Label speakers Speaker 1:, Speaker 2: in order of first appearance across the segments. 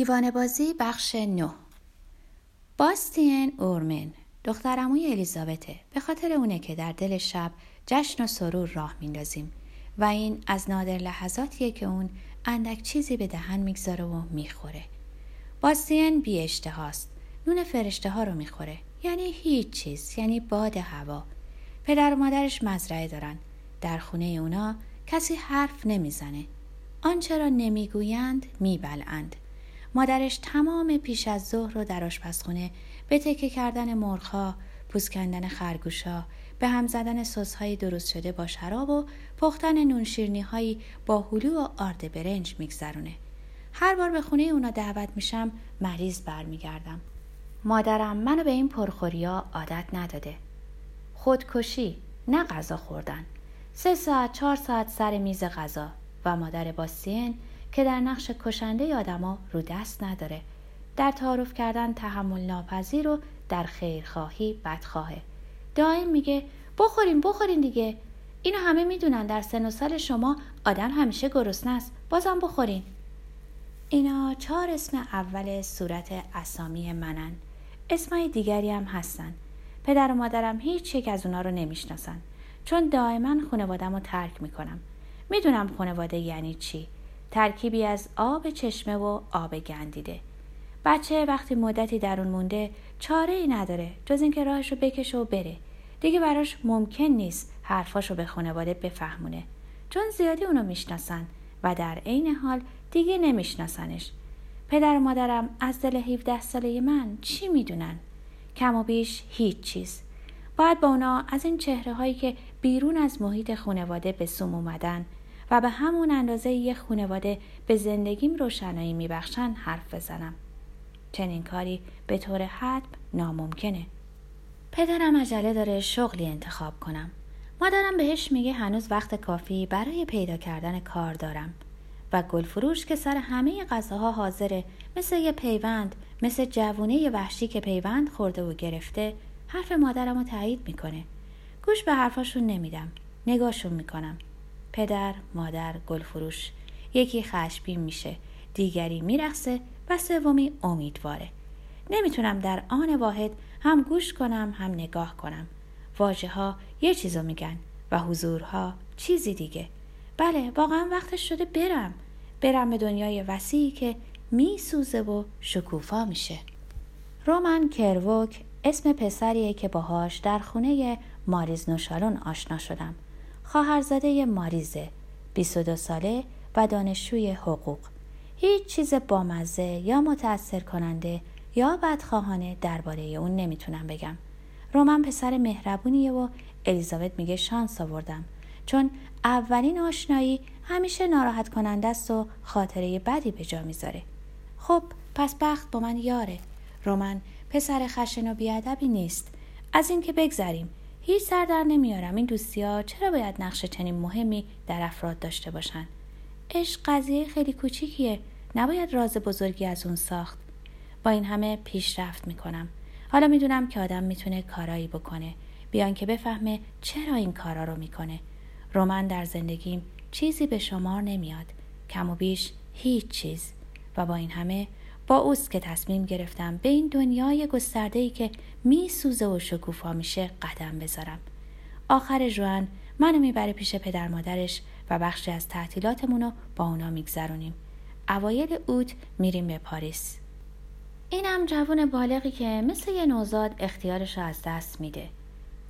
Speaker 1: دیوانه بازی بخش نو باستین اورمن دخترموی الیزابته. به خاطر اونه که در دل شب جشن و سرور راه میندازیم و این از نادر لحظاتیه که اون اندک چیزی به دهن می‌گذاره و می‌خوره. باستین بی اشتهاست. نون فرشته ها رو می‌خوره. یعنی هیچ چیز یعنی باد هوا. پدر و مادرش مزرعه دارن. در خونه اونا کسی حرف نمی‌زنه. آنچه را نمی‌گویند میبلند مادرش تمام پیش از ظهر رو در آشپزخونه به تکه کردن مرغها پوست کندن خرگوشا به هم زدن سسهایی درست شده با شراب و پختن نونشیرنی هایی با هلو و آرد برنج میگذرونه. هر بار به خونه اونا دعوت میشم مریض برمیگردم. مادرم منو به این پرخوریا عادت نداده. خودکشی نه غذا خوردن. سه ساعت چهار ساعت سر میز غذا و مادر باستین که در نقش کشنده آدما رو دست نداره. در تعارف کردن تحمل ناپذیر و در خیرخواهی بدخواهه. دائم میگه بخورین بخورین دیگه. اینو همه می‌دونن در سن و سال شما آدم همیشه گرسنه است. بازم بخورین. اینا چهار اسم اول صورت اسامی منن. اسمای دیگری هم هستن. پدر و مادرم هیچ یک از اونا رو نمی‌شناسن. چون دائما خانوادم رو ترک می‌کنم. می‌دونم خانواده یعنی چی. ترکیبی از آب چشمه و آب گندیده. بچه وقتی مدتی در اون مونده چاره ای نداره جز اینکه راهش رو بکشه و بره. دیگه براش ممکن نیست حرفاشو به خانواده بفهمونه. چون زیادی اونو می‌شناسن و در عین حال دیگه نمیشناسنش. پدر و مادرم از دل 17 ساله من چی می‌دونن؟ کم و بیش هیچ چیز. باید با اونا از این چهره هایی که بیرون از محیط خانواده به سوم اومدن و به همون اندازه یه خونواده به زندگیم روشنایی میبخشن حرف بزنم. چنین کاری به طور حتم ناممکنه. پدرم عجله داره شغلی انتخاب کنم. مادرم بهش میگه هنوز وقت کافی برای پیدا کردن کار دارم و گلفروش که سر همه غذاها حاضره مثل یه پیوند مثل جوونه وحشی که پیوند خورده و گرفته حرف مادرم رو تایید می‌کنه گوش به حرفاشون نمیدم نگاهشون می‌کنم پدر مادر گلفروش. یکی خشبین میشه دیگری میرخصه و سومی امیدواره. نمی‌تونم در آن واحد هم گوش کنم هم نگاه کنم. واجه ها یه چیزو میگن و حضورها چیزی دیگه. بله واقعا وقتش شده برم. برم به دنیای وسیعی که میسوزه و شکوفا میشه. رومن کروک اسم پسریه که باهاش در خونه ماریز نوشالون آشنا شدم. خواهرزاده ماریزه 22 ساله و دانشجوی حقوق. هیچ چیز بامزه یا متأثر کننده یا بدخواهانه درباره اون نمی‌تونم بگم. رومن پسر مهربونیه و الیزابت میگه شانس آوردم. چون اولین آشنایی همیشه ناراحت کننده است و خاطره بدی به جا می‌ذاره. خب پس بخت با من یاره. رومن پسر خشن و بیادبی نیست. از اینکه بگذریم. هیچ سر در نمیارم. این دوستی ها چرا باید نقش چنین مهمی در افراد داشته باشن؟ عشق قضیه خیلی کوچیکیه. نباید راز بزرگی از اون ساخت. با این همه پیشرفت می‌کنم. حالا می‌دونم که آدم می‌تونه کارایی بکنه. بیان که بفهمه چرا این کارا رو می‌کنه. رومن در زندگیم چیزی به شمار نمیاد. کم و بیش هیچ چیز. و با این همه با اوست که تصمیم گرفتم به این دنیای گسترده ای که می سوزه و شکوفا میشه قدم بذارم. آخر جوان منو می‌بره پیش پدر مادرش و بخشی از تعطیلاتمون رو با اونا میگذرونیم. اوایل اوت میریم به پاریس. اینم جوون بالغی که مثل یه نوزاد اختیارش رو از دست میده.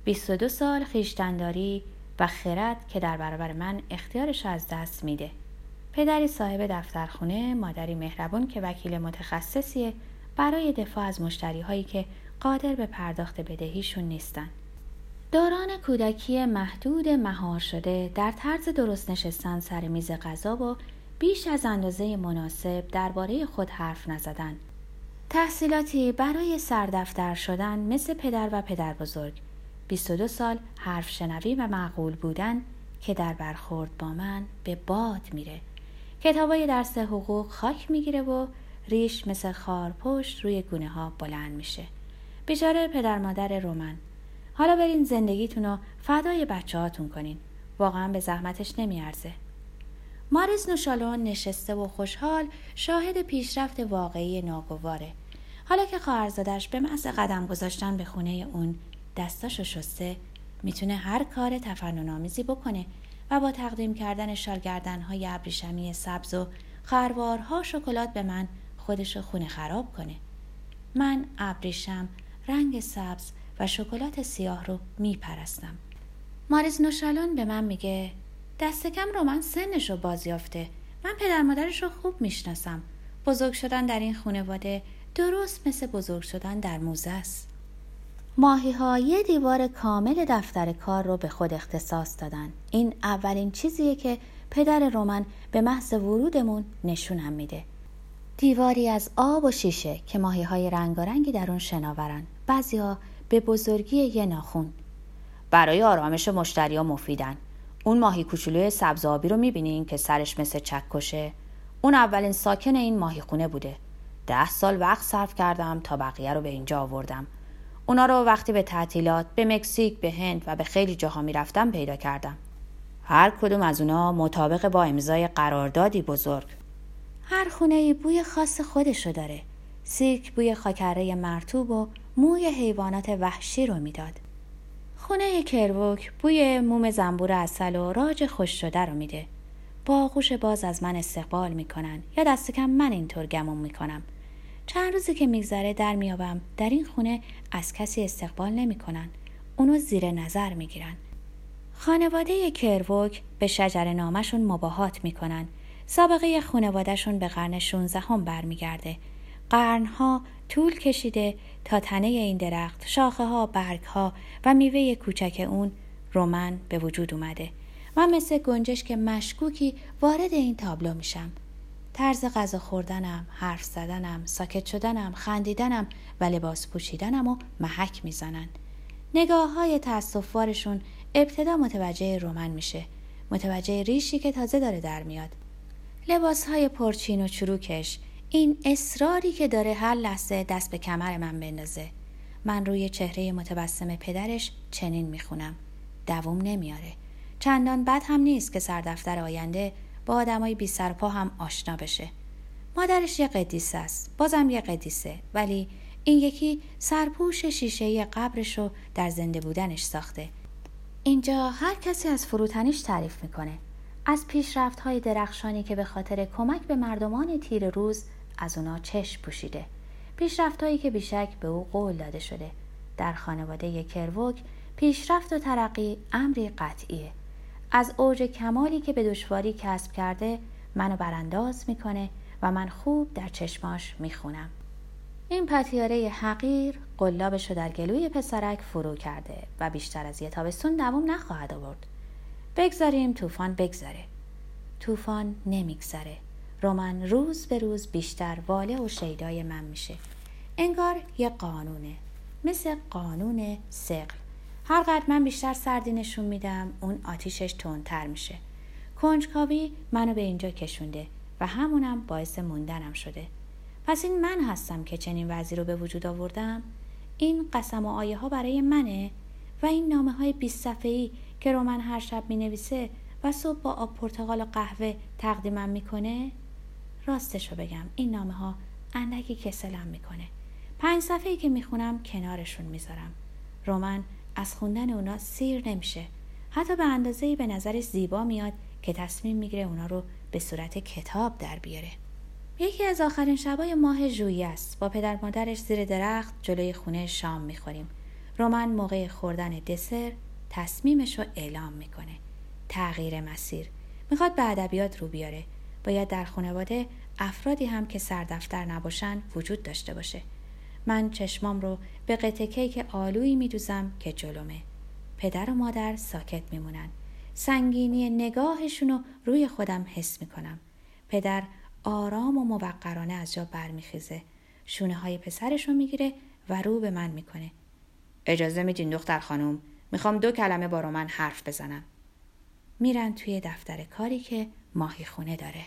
Speaker 1: 22 سال خیشتنداری و خرد که در برابر من اختیارش از دست میده. پدری صاحب دفترخونه، مادری مهربون که وکیل متخصصیه برای دفاع از مشتری هایی که قادر به پرداخت بدهیشون نیستن. دوران کودکی محدود مهار شده در طرز درست نشستن سر میز غذا و بیش از اندازه مناسب درباره خود حرف نزدن. تحصیلاتی برای سردفتر شدن مثل پدر و پدر بزرگ. 22 سال حرف شنوی و معقول بودن که در برخورد با من به باد میره. کتابای درس حقوق خاک می‌گیره و ریش مثل پشت روی گونه ها بلند میشه. بیچاره پدر مادر رومن. حالا برین زندگیتون رو فدای بچه هاتون کنین. واقعا به زحمتش نمیارزه. ماریس نوشالون نشسته و خوشحال شاهد پیشرفت واقعی ناگواره. حالا که خواهرزادش به محض قدم گذاشتن به خونه اون دستاشو شسته می‌تونه هر کار تفننآمیزی بکنه. و با تقدیم کردن شالگردنهای ابریشمی سبز و خروارها شکلات به من خودشو خونه خراب کنه. من ابریشم رنگ سبز و شکلات سیاه رو میپرستم. ماریز نوشالون به من میگه دست کم رو من سنش رو بازیافته. من پدر مادرش رو خوب می‌شناسم. بزرگ شدن در این خانواده درست مثل بزرگ شدن در موزه است. ماهی ها یه دیوار کامل دفتر کار رو به خود اختصاص دادن. این اولین چیزیه که پدر رومن به محض ورودمون نشونم میده. دیواری از آب و شیشه که ماهی های رنگارنگی در اون شناورن. بعضیا به بزرگی یه ناخون. برای آرامش مشتری ها مفیدن. اون ماهی کوچولوی سبز آبی رو می‌بینین که سرش مثل چکشه. اون اولین ساکن این ماهی خونه بوده. ده سال وقت صرف کردم تا بقیه رو به اینجا آوردم. اونا رو وقتی به تعطیلات به مکزیک به هند و به خیلی جاها می‌رفتم پیدا کردم. هر کدوم از اونا مطابق با امضای قراردادی بزرگ. هر خونه بوی خاص خودشو داره. سیک بوی خاکره مرتوب و موی حیوانات وحشی رو می‌داد. خونه کروک بوی موم زنبور اصل و راج خوش شده رو میده. با آغوش باز از من استقبال می‌کنن یا دست کم من اینطور گمون می‌کنم. چند روزی که میگذره در میابم در این خونه از کسی استقبال نمی‌کنن. اونو زیر نظر می‌گیرن. خانواده کروک به شجر نامشون مباهات می‌کنن. سابقه خانوادهشون به قرن 16 هم برمیگرده. قرنها طول کشیده تا تنه این درخت شاخه ها برگ ها و میوه کوچک اون رومن به وجود اومده. من مثل گنجش که مشکوکی وارد این تابلو میشم. طرز غذا خوردنم حرف زدنم ساکت شدنم خندیدنم و لباس پوشیدنم و محک می‌زنن. نگاه های تاسفوارشون ابتدا متوجه رومن میشه. متوجه ریشی که تازه داره در میاد. لباس های پرچین و چروکش این اصراری که داره هر لحظه دست به کمر من بندازه. من روی چهره متبسم پدرش چنین می‌خونم. دووم نمیاره. چندان بد هم نیست که سردفتر آینده با آدمای بی سرپا هم آشنا بشه. مادرش یه قدیسه است. بازم یه قدیسه. ولی این یکی سرپوش شیشه قبرش رو در زنده بودنش ساخته. اینجا هر کسی از فروتنیش تعریف می‌کنه. از پیشرفت های درخشانی که به خاطر کمک به مردمان تیر روز از اونا چشم پوشیده. پیشرفتهایی که بیشک به او قول داده شده. در خانواده کروک پیشرفت و ترقی امری قطعیه. از اوج کمالی که به دشواری کسب کرده منو برانداز می‌کنه و من خوب در چشماش می‌خونم. این پتیاره حقیر قلابش رو در گلوی پسرک فرو کرده و بیشتر از یه تابستون دوام نخواهد آورد. بگذاریم طوفان بگذاره طوفان نمیگذره. رومن روز به روز بیشتر واله و شیدای من میشه. انگار یه قانونه. مثل قانون سقل هر قدر من بیشتر سردی نشون میدم اون آتیشش تندتر میشه. کنجکاوی منو به اینجا کشونده و همونم باعث موندنم شده. پس این من هستم که چنین وضعی رو به وجود آوردم؟ این قسم و آیه ها برای منه؟ و این نامه های بیست صفحه‌ای که رومن هر شب می نویسه و صبح با آب پرتقال و قهوه تقدیمم می‌کنه؟ راستشو بگم این نامه ها اندکی کسلم می‌کنه. پنج صفحه که می‌خونم کنارشون می‌ذارم. رومن از خوندن اونا سیر نمیشه. حتی به اندازه به نظرش زیبا میاد که تصمیم می‌گیره اونا رو به صورت کتاب در بیاره. یکی از آخرین شبای ماه ژوئیه است. با پدر مادرش زیر درخت جلوی خونه شام می‌خوریم. رومن موقع خوردن دسر تصمیمش رو اعلام می‌کنه. تغییر مسیر. می‌خواد به ادبیات رو بیاره. باید در خانواده افرادی هم که سردفتر نباشن وجود داشته باشه. من چشمام رو به قطع کیک آلویی میدوزم که جلومه. پدر و مادر ساکت میمونن. سنگینی نگاهشون رو روی خودم حس می‌کنم. پدر آرام و موقرانه از جا برمیخیزه. شونه های پسرش رو می‌گیره و رو به من می‌کنه. اجازه میدین دختر خانم؟ می‌خوام دو کلمه با رومن حرف بزنم. میرن توی دفتر کاری که ماهی خونه داره.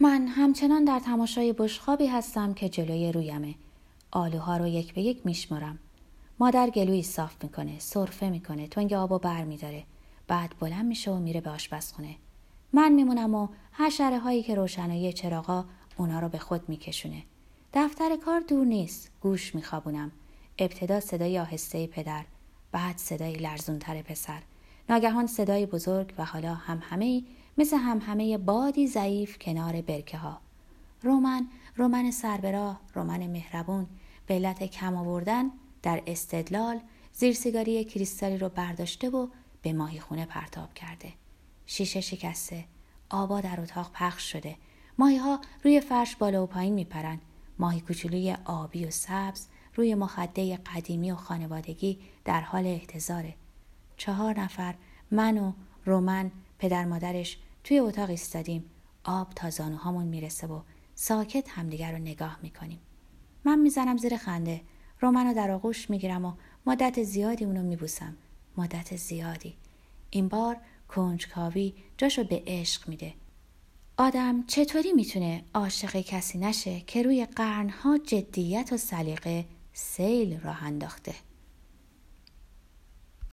Speaker 1: من همچنان در تماشای بشخابی هستم که جلوی رویمه. آلوها رو یک به یک میشمارم. مادر گلویی صاف می‌کنه سرفه می‌کنه تنگ آب و بر میداره. بعد بلند میشه و میره به آشپزخونه. من میمونم و حشره هایی که روشنایی چراغا اونا رو به خود میکشونه. دفتر کار دور نیست گوش میخوابونم. ابتدا صدای آهسته پدر بعد صدای لرزونتر پسر. ناگهان صدای بزرگ و حالا هم همه مثل هم همه بادی ضعیف کنار برکه ها رومن رومن سربراه رومن مهربون. به علت کم آوردن در استدلال زیر سیگاری کریستالی رو برداشته و به ماهی خونه پرتاب کرده. شیشه شکسته آبا در اتاق پخش شده. ماهی ها روی فرش بالا و پایین میپرند. ماهی کوچولوی آبی و سبز روی مخده قدیمی و خانوادگی در حال احتضاره. چهار نفر من و رومن پدر مادرش توی اتاق ایستادیم. آب تا زانوهامون می‌رسه و ساکت همدیگر رو نگاه می‌کنیم. من می‌زنم زیر خنده. رومن رو در آغوش می‌گیرم و مدت زیادی اونو میبوسم. مدت زیادی. این بار کنجکاوی جاشو به عشق میده. آدم چطوری می‌تونه عاشق کسی نشه که روی قرنها جدیت و سلیقه سیل راه انداخته؟